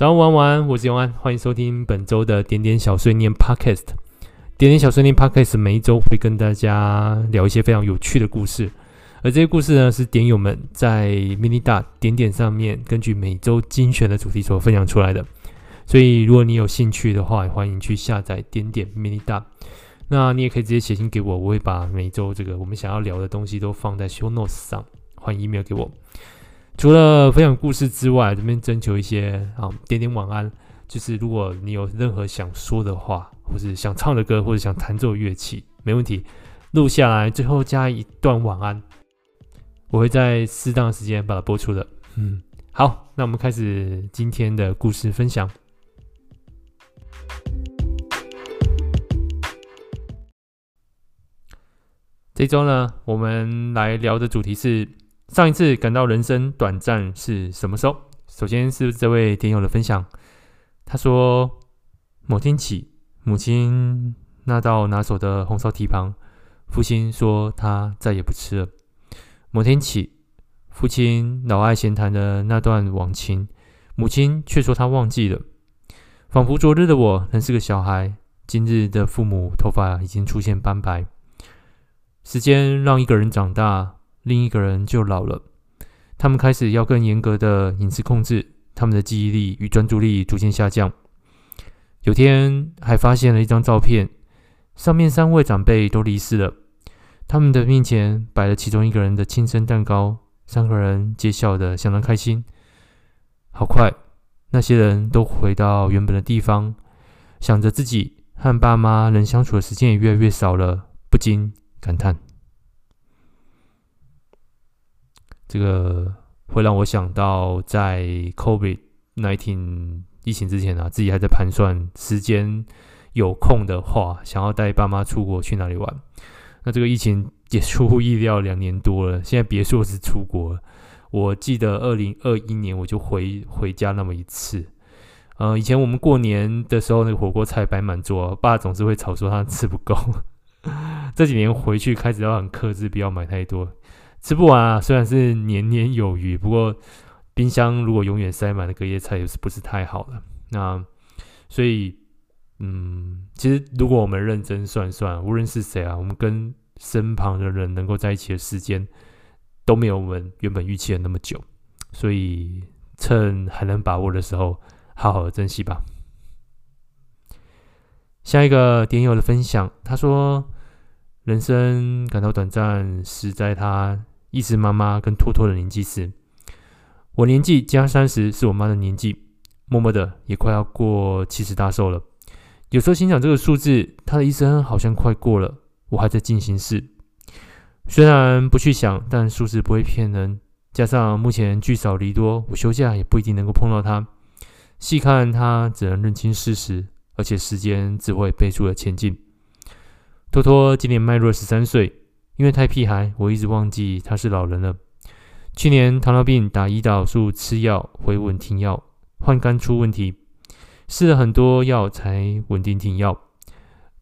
早安晚安，我是永安，欢迎收听本周的点点小碎念 Podcast。点点小碎念 Podcast 每一周会跟大家聊一些非常有趣的故事，而这些故事呢，是点友们在 MiniDot 点点上面根据每周精选的主题所分享出来的。所以，如果你有兴趣的话，欢迎去下载点点 MiniDot。那你也可以直接写信给我，我会把每周这个我们想要聊的东西都放在 Show Notes 上，欢迎 email 给我。除了分享故事之外，这边征求一些啊，点点晚安。就是如果你有任何想说的话，或是想唱的歌，或者想弹奏乐器，没问题，录下来，最后加一段晚安，我会在适当的时间把它播出的。嗯，好，那我们开始今天的故事分享。这周呢，我们来聊的主题是。上一次感到人生短暂是什么时候？首先是这位点友的分享，他说：某天起，母亲那道拿手的红烧蹄膀，父亲说他再也不吃了。某天起，父亲老爱闲谈的那段往情，母亲却说他忘记了。仿佛昨日的我仍是个小孩，今日的父母头发已经出现斑白。时间让一个人长大。另一个人就老了，他们开始要更严格的饮食控制，他们的记忆力与专注力逐渐下降。有天还发现了一张照片，上面三位长辈都离世了，他们的面前摆了其中一个人的亲生蛋糕，三个人皆笑得相当开心。好快，那些人都回到原本的地方，想着自己和爸妈能相处的时间也越来越少了，不禁感叹。这个会让我想到，在 COVID nineteen 疫情之前啊，自己还在盘算时间有空的话，想要带爸妈出国去哪里玩。那这个疫情也出乎意料，两年多了，现在别说是出国。我记得二零二一年我就回回家那么一次。呃，以前我们过年的时候，那个火锅菜摆满桌，爸总是会吵说他吃不够。这几年回去开始要很克制，不要买太多。吃不完啊，虽然是年年有余，不过冰箱如果永远塞满了隔夜菜，也是不是太好了。那所以，嗯，其实如果我们认真算算，无论是谁啊，我们跟身旁的人能够在一起的时间都没有我们原本预期的那么久。所以，趁还能把握的时候，好好的珍惜吧。下一个点友的分享，他说：“人生感到短暂，是在他。”意识妈妈跟托托的年纪时，我年纪加三十是我妈的年纪，默默的也快要过七十大寿了。有时候心想这个数字，她的一生好像快过了，我还在进行式。虽然不去想，但数字不会骗人。加上目前聚少离多，我休假也不一定能够碰到她。细看她，只能认清事实，而且时间只会倍速的前进。托托今年迈入十三岁。因为太屁孩，我一直忘记他是老人了。去年糖尿病打胰岛素吃药，回稳停药，换肝出问题，试了很多药才稳定停药。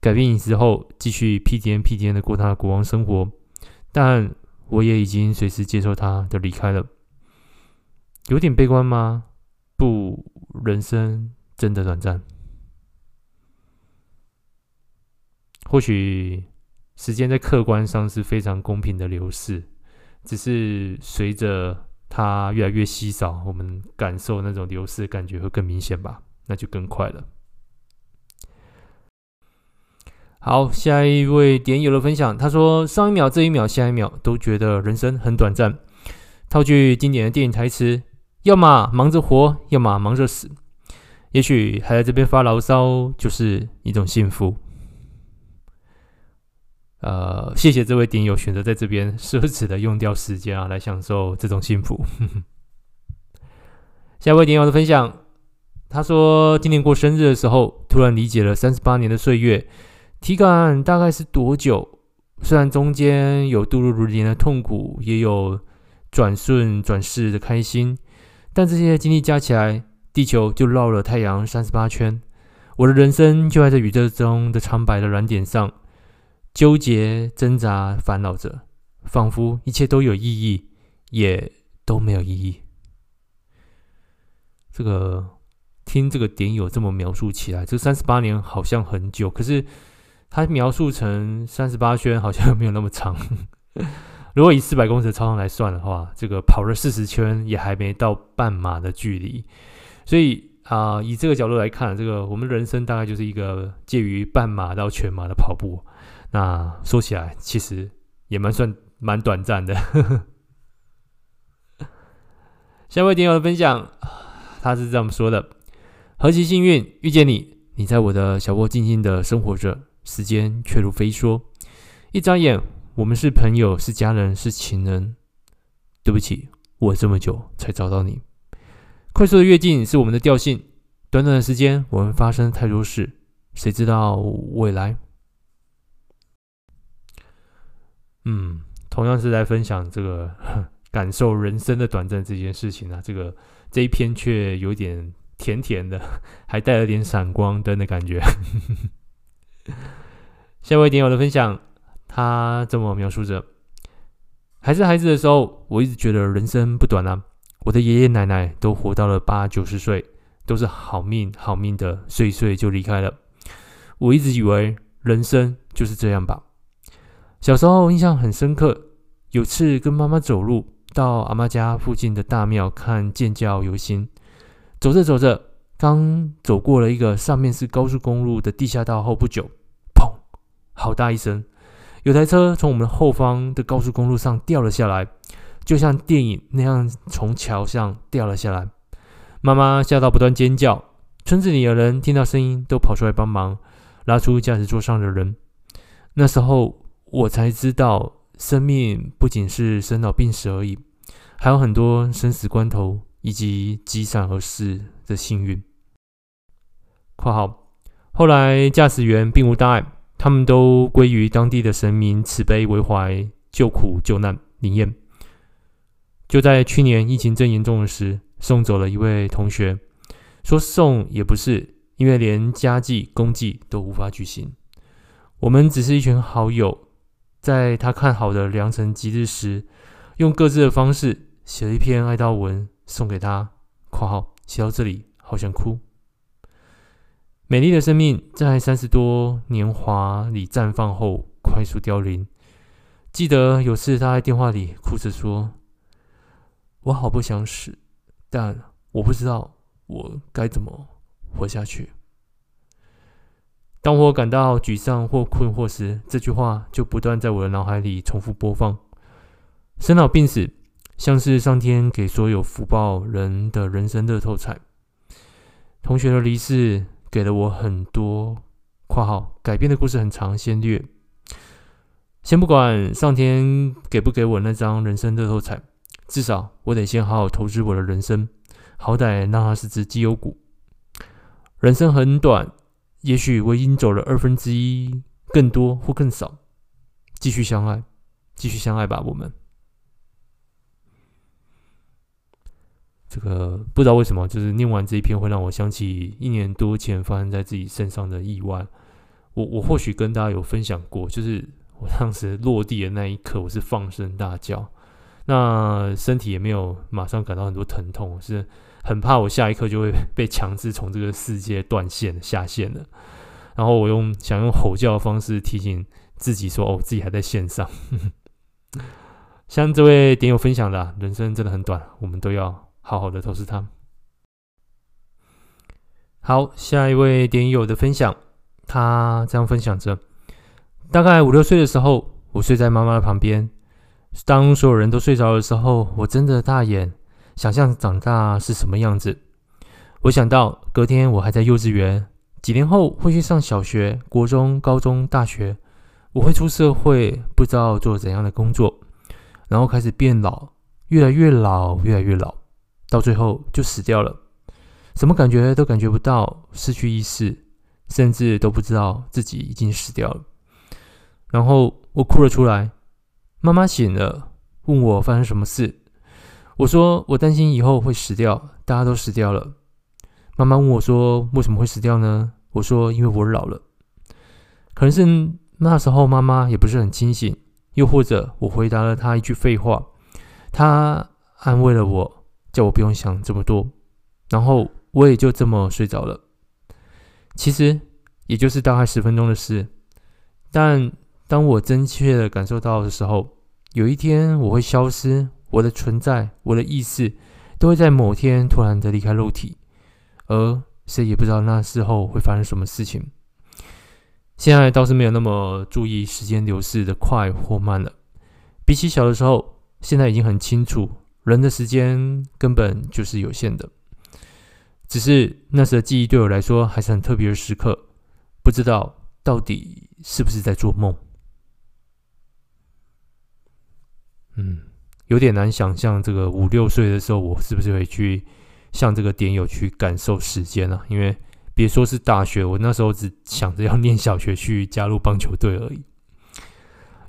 改变饮食后，继续屁颠屁颠的过他的国王生活。但我也已经随时接受他的离开了。有点悲观吗？不，人生真的短暂。或许。时间在客观上是非常公平的流逝，只是随着它越来越稀少，我们感受那种流逝感觉会更明显吧？那就更快了。好，下一位点友的分享，他说：“上一秒、这一秒、下一秒，都觉得人生很短暂。”套句经典的电影台词：“要么忙着活，要么忙着死。”也许还在这边发牢骚，就是一种幸福。呃，谢谢这位点友选择在这边奢侈的用掉时间啊，来享受这种幸福。下一位点友的分享，他说今年过生日的时候，突然理解了三十八年的岁月，体感大概是多久？虽然中间有度日如年的痛苦，也有转瞬转世的开心，但这些经历加起来，地球就绕了太阳三十八圈，我的人生就在这宇宙中的苍白的软点上。纠结、挣扎、烦恼着，仿佛一切都有意义，也都没有意义。这个听这个点友这么描述起来，这三十八年好像很久，可是他描述成三十八圈好像没有那么长。如果以四百公尺的操场来算的话，这个跑了四十圈也还没到半马的距离。所以啊、以这个角度来看，这个我们人生大概就是一个介于半马到全马的跑步。那说起来，其实也蛮算蛮短暂的。下位点友的分享，他是这么说的。何其幸运遇见你！你在我的小窝静静的生活着，时间却如飞梭，一眨眼，我们是朋友，是家人，是情人。对不起，我这么久才找到你。快速的跃进是我们的调性，短短的时间，我们发生太多事，谁知道未来？嗯，同样是在分享这个 感受人生的短暂这件事情啊，这个这一篇却有点。甜甜的，还带了点闪光灯的感觉。下一位点友的分享，他这么描述着：还是孩子的时候，我一直觉得人生不短啊。我的爷爷奶奶都活到了八九十岁，都是好命好命的，岁岁就离开了。我一直以为人生就是这样吧。小时候印象很深刻，有次跟妈妈走路到阿妈家附近的大庙看建教游行。走着走着，刚走过了一个上面是高速公路的地下道后不久，砰！好大一声，有台车从我们后方的高速公路上掉了下来，就像电影那样从桥上掉了下来。妈妈吓到不断尖叫，村子里的人听到声音都跑出来帮忙，拉出驾驶座上的人。那时候我才知道，生命不仅是生老病死而已，还有很多生死关头。以及积闪而逝的幸运。括号后来驾驶员并无大碍，他们都归于当地的神明慈悲为怀，救苦救难灵验。就在去年疫情正严重的时，送走了一位同学，说送也不是，因为连家祭公祭都无法举行。我们只是一群好友，在他看好的良辰吉日时，用各自的方式写了一篇哀悼文。送给他（括号写到这里，好想哭）。美丽的生命在三十多年华里绽放后，快速凋零。记得有次他在电话里哭着说：“我好不想死，但我不知道我该怎么活下去。”当我感到沮丧或困惑时，这句话就不断在我的脑海里重复播放。生老病死。像是上天给所有福报人的人生乐透彩。同学的离世给了我很多（括号改编的故事很长，先略）。先不管上天给不给我那张人生乐透彩，至少我得先好好投资我的人生，好歹让它是只绩优股。人生很短，也许我已经走了二分之一，更多或更少。继续相爱，继续相爱吧，我们。这个不知道为什么，就是念完这一篇会让我想起一年多前发生在自己身上的意外。我我或许跟大家有分享过，就是我当时落地的那一刻，我是放声大叫，那身体也没有马上感到很多疼痛，是很怕我下一刻就会被强制从这个世界断线下线了。然后我用想用吼叫的方式提醒自己说：“哦，自己还在线上。”像这位点友分享的，人生真的很短，我们都要。好好的投资它。好，下一位点友的分享，他这样分享着：大概五六岁的时候，我睡在妈妈的旁边。当所有人都睡着的时候，我睁着大眼，想象长大是什么样子。我想到隔天我还在幼稚园，几年后会去上小学、国中、高中、大学，我会出社会，不知道做怎样的工作，然后开始变老，越来越老，越来越老。到最后就死掉了，什么感觉都感觉不到，失去意识，甚至都不知道自己已经死掉了。然后我哭了出来，妈妈醒了，问我发生什么事。我说我担心以后会死掉，大家都死掉了。妈妈问我说为什么会死掉呢？我说因为我老了。可能是那时候妈妈也不是很清醒，又或者我回答了她一句废话，她安慰了我。叫我不用想这么多，然后我也就这么睡着了。其实也就是大概十分钟的事，但当我真切的感受到的时候，有一天我会消失，我的存在，我的意识，都会在某天突然的离开肉体，而谁也不知道那时候会发生什么事情。现在倒是没有那么注意时间流逝的快或慢了，比起小的时候，现在已经很清楚，人的时间根本就是有限的。只是那时的记忆对我来说还是很特别的时刻，不知道到底是不是在做梦。嗯，有点难想象这个五六岁的时候，我是不是会去像这个点友去感受时间啊？因为别说是大学，我那时候只想着要念小学去加入棒球队而已。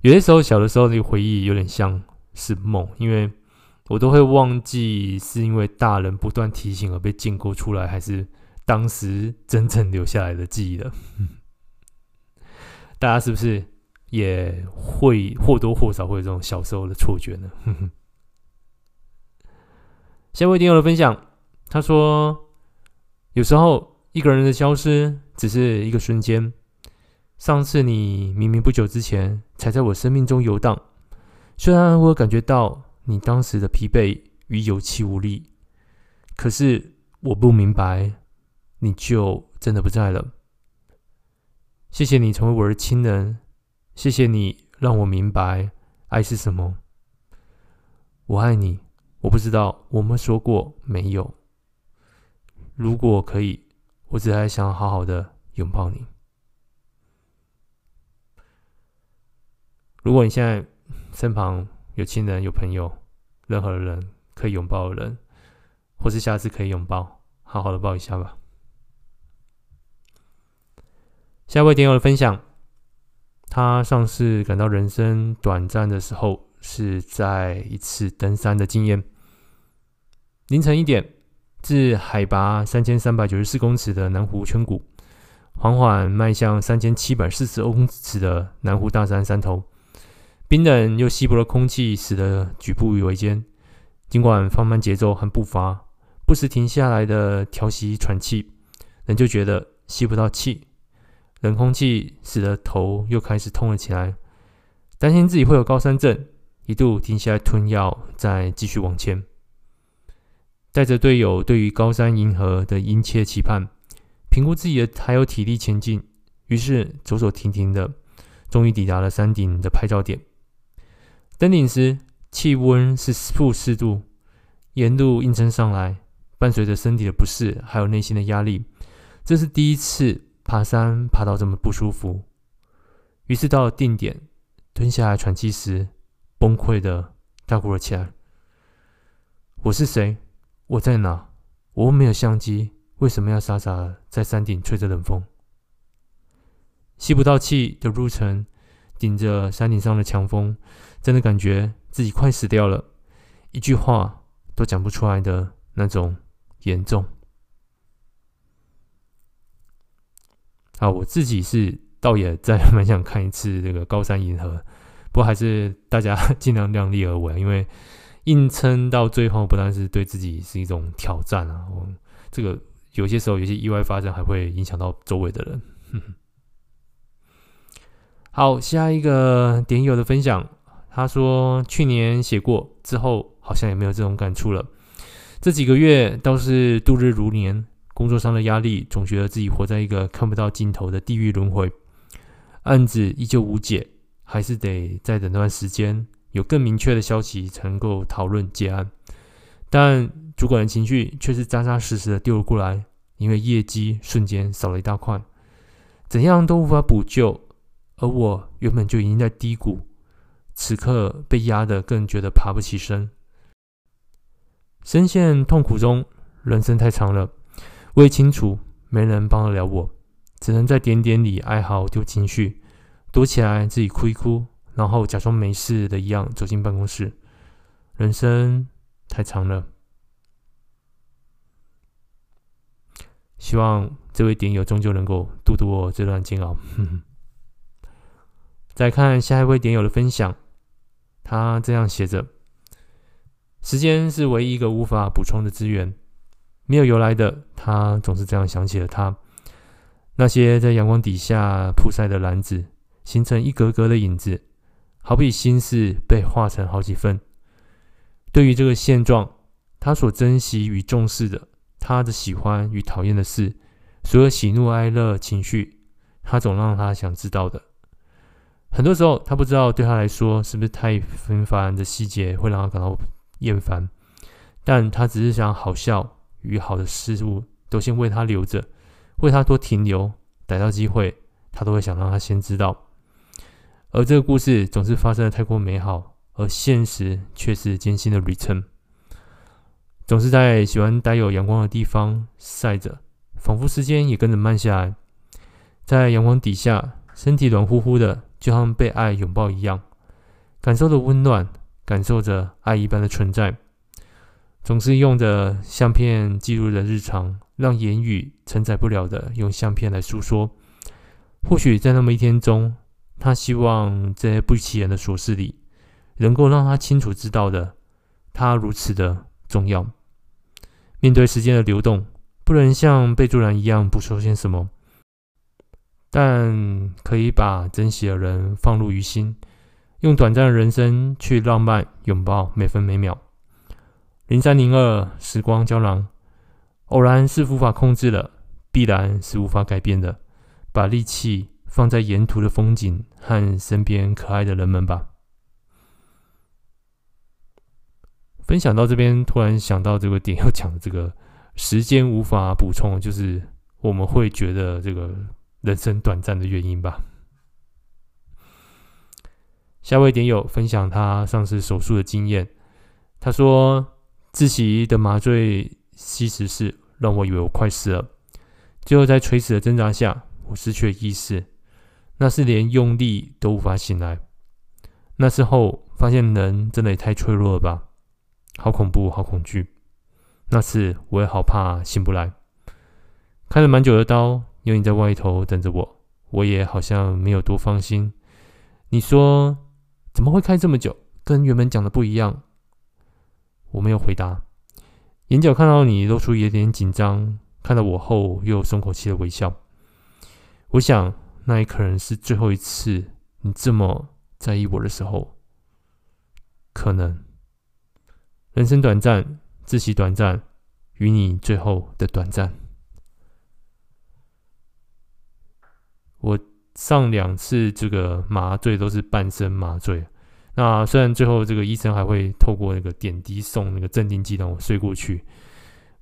有些时候，小的时候那个回忆有点像是梦，因为。我都会忘记是因为大人不断提醒而被建构出来，还是当时真正留下来的记忆了。大家是不是也会或多或少会有这种小时候的错觉呢？下一位听友的分享，他说：“有时候一个人的消失只是一个瞬间。上次你明明不久之前才在我生命中游荡，虽然我感觉到。”你当时的疲惫与有气无力，可是我不明白，你就真的不在了。谢谢你成为我的亲人，谢谢你让我明白爱是什么。我爱你，我不知道我们说过没有。如果可以，我只还想好好的拥抱你。如果你现在身旁有亲人、有朋友。任何人可以拥抱的人，或是下次可以拥抱，好好的抱一下吧。下一位点友的分享，他上次感到人生短暂的时候，是在一次登山的经验。凌晨一点，自海拔三千三百九十四公尺的南湖圈谷，缓缓迈向三千七百四十公尺的南湖大山山头。冰冷又稀薄的空气使得举步维艰，尽管放慢节奏和步伐，不时停下来的调息喘气，人就觉得吸不到气。冷空气使得头又开始痛了起来，担心自己会有高山症，一度停下来吞药，再继续往前。带着队友对于高山银河的殷切期盼，评估自己的还有体力前进，于是走走停停的，终于抵达了山顶的拍照点。登顶时，气温是负四度，沿路硬撑上来，伴随着身体的不适，还有内心的压力，这是第一次爬山爬到这么不舒服。于是到了定点，蹲下来喘气时，崩溃的大哭了起来。我是谁？我在哪？我又没有相机，为什么要傻傻在山顶吹着冷风？吸不到气的路程，顶着山顶上的强风。真的感觉自己快死掉了，一句话都讲不出来的那种严重。啊，我自己是倒也在 蛮想看一次这个高山银河，不过还是大家 尽量量力而为，因为硬撑到最后，不但是对自己是一种挑战啊，我这个有些时候有些意外发生，还会影响到周围的人。好，下一个点友的分享。他说：“去年写过之后，好像也没有这种感触了。这几个月倒是度日如年，工作上的压力总觉得自己活在一个看不到尽头的地狱轮回。案子依旧无解，还是得再等段时间，有更明确的消息才能够讨论结案。但主管的情绪却是扎扎实实的丢了过来，因为业绩瞬间少了一大块，怎样都无法补救。而我原本就已经在低谷。”此刻被压得更觉得爬不起身，深陷痛苦中，人生太长了，我也清楚没人帮得了我，只能在点点里哀嚎丢情绪，躲起来自己哭一哭，然后假装没事的一样走进办公室。人生太长了，希望这位点友终究能够度度我这段煎熬。哼哼。再看下一位点友的分享。他这样写着：“时间是唯一一个无法补充的资源，没有由来的，他总是这样想起了他。那些在阳光底下曝晒的篮子，形成一格格的影子，好比心事被划成好几份。对于这个现状，他所珍惜与重视的，他的喜欢与讨厌的事，所有喜怒哀乐情绪，他总让他想知道的。很多时候，他不知道对他来说是不是太平凡的细节会让他感到厌烦，但他只是想好笑与好的事物都先为他留着。为他多停留，逮到机会，他都会想让他先知道。而这个故事总是发生的太过美好，而现实却是艰辛的旅程。总是在喜欢待有阳光的地方晒着，仿佛时间也跟着慢下来。在阳光底下，身体暖乎乎的，就像被爱拥抱一样，感受着温暖，感受着爱一般的存在。总是用着相片记录着日常。让言语承载不了的，用相片来诉说。或许在那么一天中，他希望这些不起眼的琐事里，能够让他清楚知道的，他如此的重要。面对时间的流动，不能像备注栏一样不说些什么，但可以把珍惜的人放入于心，用短暂的人生去浪漫拥抱每分每秒。零三零二时光胶囊。偶然是无法控制的，必然是无法改变的。把力气放在沿途的风景和身边可爱的人们吧。分享到这边，突然想到这个点，要讲的这个时间无法补充，就是我们会觉得这个人生短暂的原因吧。下位点友分享他上次手术的经验，他说自己的麻醉。吸食室让我以为我快死了，最后在垂死的挣扎下，我失去了意识。那是连用力都无法醒来。那时候发现人真的也太脆弱了吧，好恐怖，好恐惧。那次我也好怕醒不来。开了蛮久的刀，有你在外头等着我，我也好像没有多放心。你说怎么会开这么久？跟原本讲的不一样。我没有回答。眼角看到你露出有点紧张，看到我后又松口气的微笑。我想，那也可能是最后一次你这么在意我的时候。可能，人生短暂，自己短暂，与你最后的短暂。我上两次这个麻醉都是半身麻醉。那虽然最后这个医生还会透过那个点滴送那个镇定剂让我睡过去，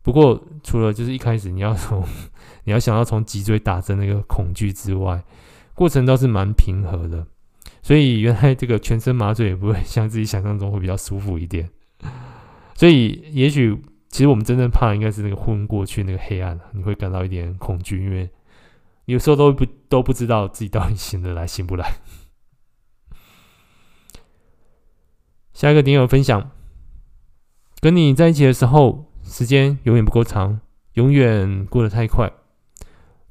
不过除了就是一开始你要从 你要想要从脊椎打针那个恐惧之外，过程倒是蛮平和的。所以原来这个全身麻醉也不会像自己想象中会比较舒服一点。所以也许其实我们真正怕的应该是那个昏过去那个黑暗，你会感到一点恐惧，因为有时候都不都不知道自己到底醒得来醒不来。下一个点友分享，跟你在一起的时候，时间永远不够长，永远过得太快。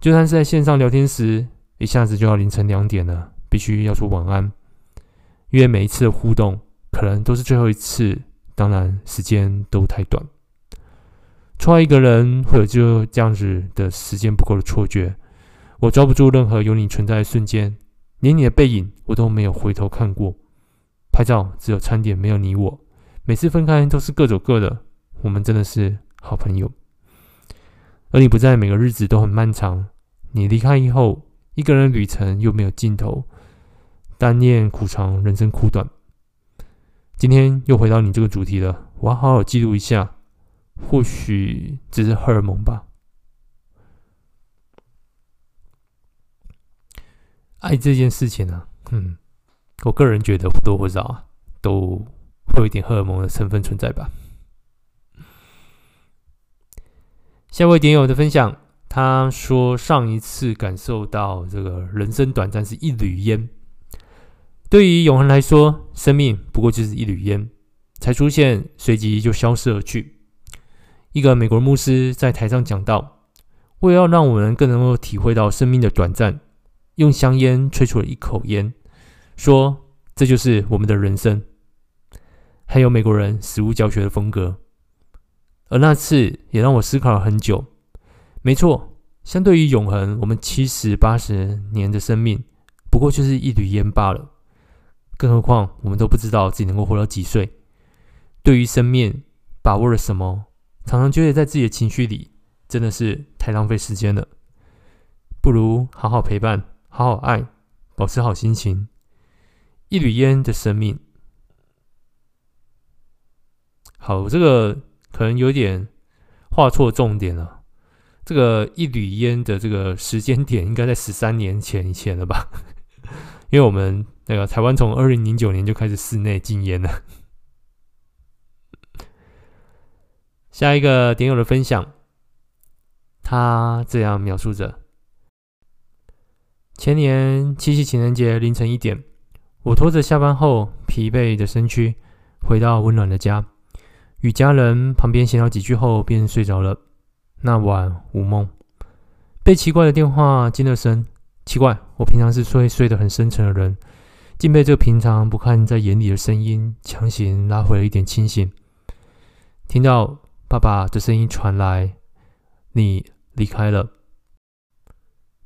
就算是在线上聊天时，一下子就要凌晨两点了，必须要说晚安。因为每一次的互动，可能都是最后一次，当然时间都太短。错爱一个人，会有就这样子的时间不够的错觉。我抓不住任何有你存在的瞬间，连你的背影，我都没有回头看过。拍照只有餐点，没有你我。每次分开都是各走各的，我们真的是好朋友。而你不在，每个日子都很漫长。你离开以后，一个人旅程又没有尽头。单恋苦长，人生苦短。今天又回到你这个主题了，我要好好记录一下。或许只是荷尔蒙吧。爱这件事情呢、啊，嗯。我个人觉得或多或少啊，都会有一点荷尔蒙的成分存在吧。下位点友的分享，他说上一次感受到这个人生短暂是一缕烟，对于永恒来说，生命不过就是一缕烟，才出现，随即就消失而去。一个美国牧师在台上讲道，为了要让我们更能够体会到生命的短暂，用香烟吹出了一口烟。说这就是我们的人生。还有美国人实物教学的风格，而那次也让我思考了很久。没错，相对于永恒，我们七十八十年的生命，不过就是一缕烟罢了。更何况，我们都不知道自己能够活到几岁。对于生命，把握了什么？常常觉得在自己的情绪里，真的是太浪费时间了。不如好好陪伴，好好爱，保持好心情。一缕烟的生命，好，这个可能有点画错重点了。这个一缕烟的这个时间点，应该在十三年前以前了吧？因为我们那个台湾从二零零九年就开始室内禁烟了。下一个点友的分享，他这样描述着：前年七夕情人节凌晨一点。我拖着下班后疲惫的身躯，回到温暖的家，与家人旁边闲聊几句后，便睡着了。那晚无梦，被奇怪的电话惊了声。奇怪，我平常是睡睡得很深沉的人，竟被这平常不看在眼里的声音强行拉回了一点清醒。听到爸爸的声音传来：“你离开了，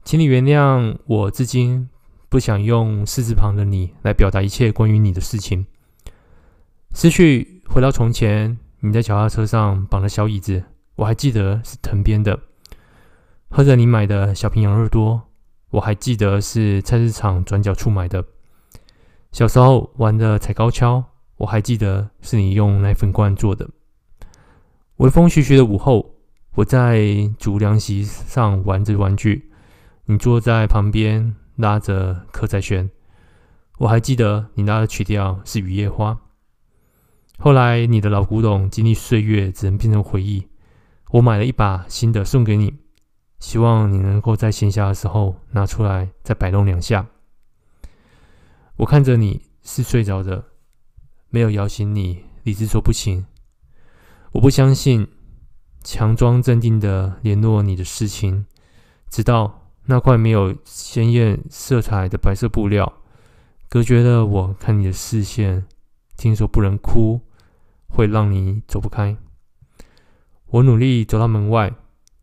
请你原谅我，至今。”不想用“四”字旁的你来表达一切关于你的事情。思绪回到从前，你在脚踏车上绑着小椅子，我还记得是藤编的；喝着你买的小瓶养乐多，我还记得是菜市场转角处买的。小时候玩的踩高跷，我还记得是你用奶粉罐做的。微风徐徐的午后，我在竹凉席上玩着玩具，你坐在旁边。拉着柯在轩，我还记得你拉的曲调是《雨夜花》。后来你的老古董经历岁月，只能变成回忆。我买了一把新的送给你，希望你能够在闲暇的时候拿出来再摆弄两下。我看着你是睡着的，没有摇醒你，理智说不行。我不相信，强装镇定的联络你的事情，直到。那块没有鲜艳色彩的白色布料，隔绝了我看你的视线。听说不能哭，会让你走不开。我努力走到门外，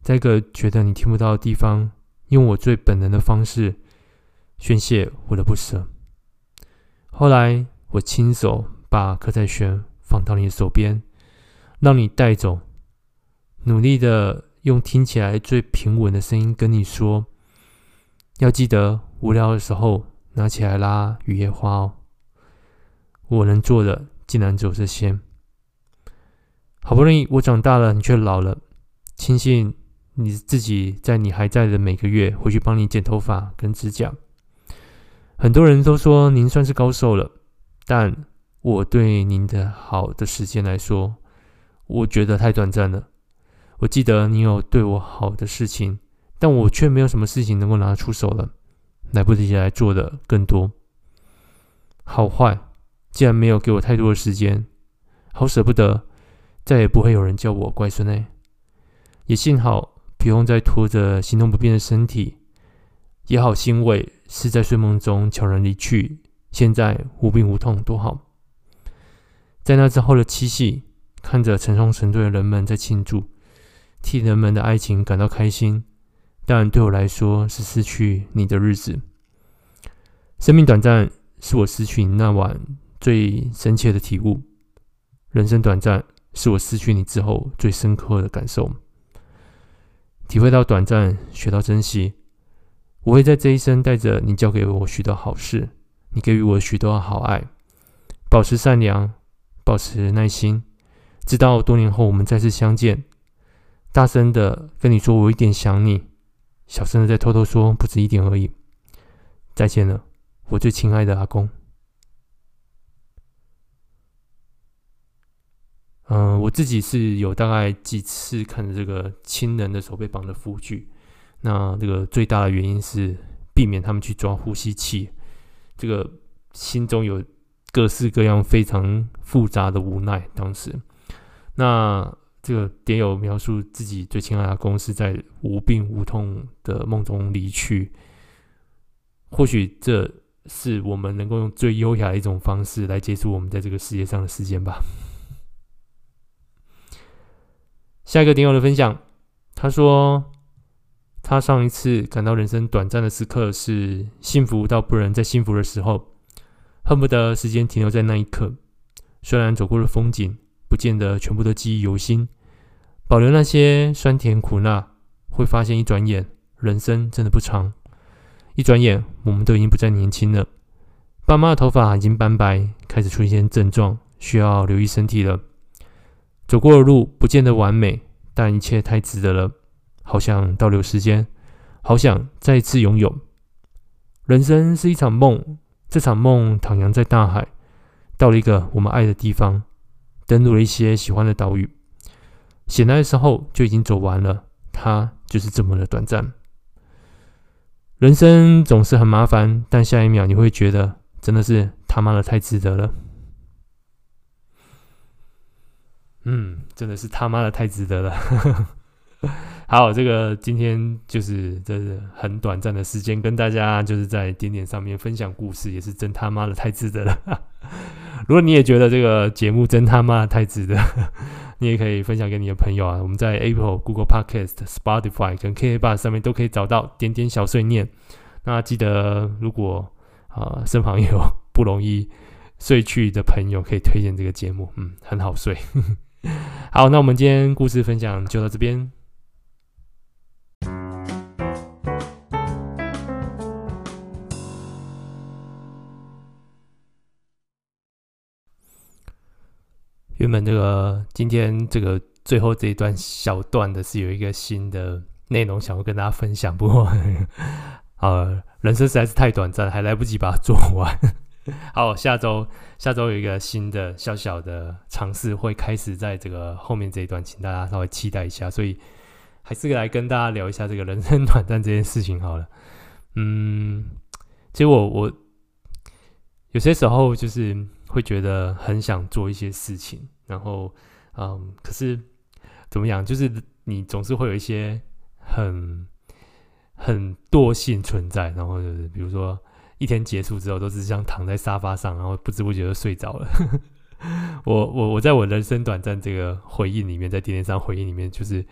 在一个觉得你听不到的地方，用我最本能的方式宣泄我的不舍。后来，我亲手把柯在轩放到你的手边，让你带走，努力的用听起来最平稳的声音跟你说。要记得，无聊的时候拿起来拉《雨夜花》哦。我能做的竟然只有这些。好不容易我长大了，你却老了。庆幸你自己在你还在的每个月回去帮你剪头发跟指甲。很多人都说您算是高寿了，但我对您的好的时间来说，我觉得太短暂了。我记得你有对我好的事情。但我却没有什么事情能够拿出手了，来不及来做的更多。好坏，既然没有给我太多的时间，好舍不得，再也不会有人叫我乖孙哎。也幸好不用再拖着行动不便的身体，也好欣慰是在睡梦中悄然离去，现在无病无痛，多好。在那之后的七夕，看着成双成对的人们在庆祝，替人们的爱情感到开心。但对我来说是失去你的日子。生命短暂，是我失去你那晚最深切的体悟。人生短暂，是我失去你之后最深刻的感受。体会到短暂，学到珍惜。我会在这一生带着你教给我许多好事，你给予我许多好爱。保持善良，保持耐心，直到多年后我们再次相见，大声的跟你说我有一点想你。小声的在偷偷说，不止一点而已。再见了，我最亲爱的阿公。嗯、我自己是有大概几次看着这个亲人的手被绑的符剧，那这个最大的原因是避免他们去抓呼吸器，这个心中有各式各样非常复杂的无奈。当时，那。这个点友描述自己最亲爱的公是在无病无痛的梦中离去，或许这是我们能够用最优雅的一种方式来结束我们在这个世界上的时间吧。下一个点友的分享，他说他上一次感到人生短暂的时刻是幸福到不能再幸福的时候，恨不得时间停留在那一刻。虽然走过的风景不见得全部都记忆犹新，保留那些酸甜苦辣，会发现一转眼人生真的不长。一转眼我们都已经不再年轻了，爸妈的头发已经斑白，开始出现症状，需要留意身体了。走过的路不见得完美，但一切太值得了。好想倒流时间，好想再次拥有。人生是一场梦，这场梦徜徉在大海，到了一个我们爱的地方，登陆了一些喜欢的岛屿。醒来的时候就已经走完了，它就是这么的短暂。人生总是很麻烦，但下一秒你会觉得真的是他妈的太值得了。嗯，真的是他妈的太值得了。好，这个今天就是这是很短暂的时间，跟大家就是在点点上面分享故事，也是真他妈的太值得了。如果你也觉得这个节目真他妈的太值得，你也可以分享给你的朋友啊。我们在 Apple、Google Podcast、Spotify 跟 KKBOX 上面都可以找到点点小碎念。那记得，如果啊、身旁有不容易睡去的朋友，可以推荐这个节目，嗯，很好睡。好，那我们今天故事分享就到这边。原本这个今天这个最后这一段小段的是有一个新的内容想要跟大家分享，不过呃，人生实在是太短暂，还来不及把它做完。好，下周下周有一个新的小小的尝试会开始在这个后面这一段，请大家稍微期待一下。所以还是来跟大家聊一下这个人生短暂这件事情好了。嗯，其实我我有些时候就是会觉得很想做一些事情，然后嗯，可是怎么样，就是你总是会有一些很很惰性存在，然后就是比如说。一天结束之后，都是像躺在沙发上，然后不知不觉就睡着了。我我我在我人生短暂这个回忆里面，在点点上回忆里面，就是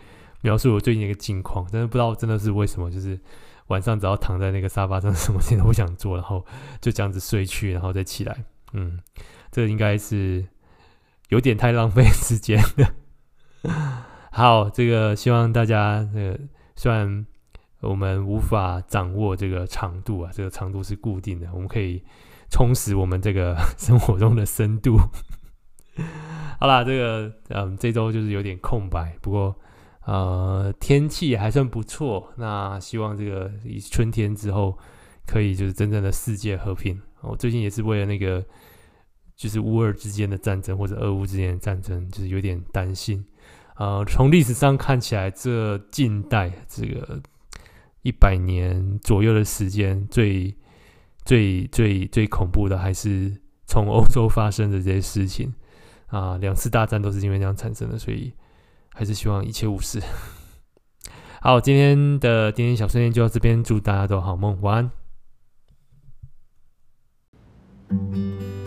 描述我最近一个近况。但是不知道真的是为什么，就是晚上只要躺在那个沙发上，什么事情都不想做，然后就这样子睡去，然后再起来。嗯，这应该是有点太浪费 时间了。好，这个希望大家呃，这个，虽然。我们无法掌握这个长度啊，这个长度是固定的。我们可以充实我们这个 生活中的深度。好啦，这个嗯，这周就是有点空白，不过呃，天气还算不错。那希望这个春天之后可以就是真正的世界和平。我最近也是为了那个就是乌尔之间的战争或者俄乌之间的战争，就是有点担心。呃，从历史上看起来，这近代这个。一百年左右的时间，最最最最恐怖的还是从欧洲发生的这些事情啊，两次大战都是因为这样产生的，所以还是希望一切无事。好，今天的点点小瞬间就到这边，祝大家都好梦，晚安。Música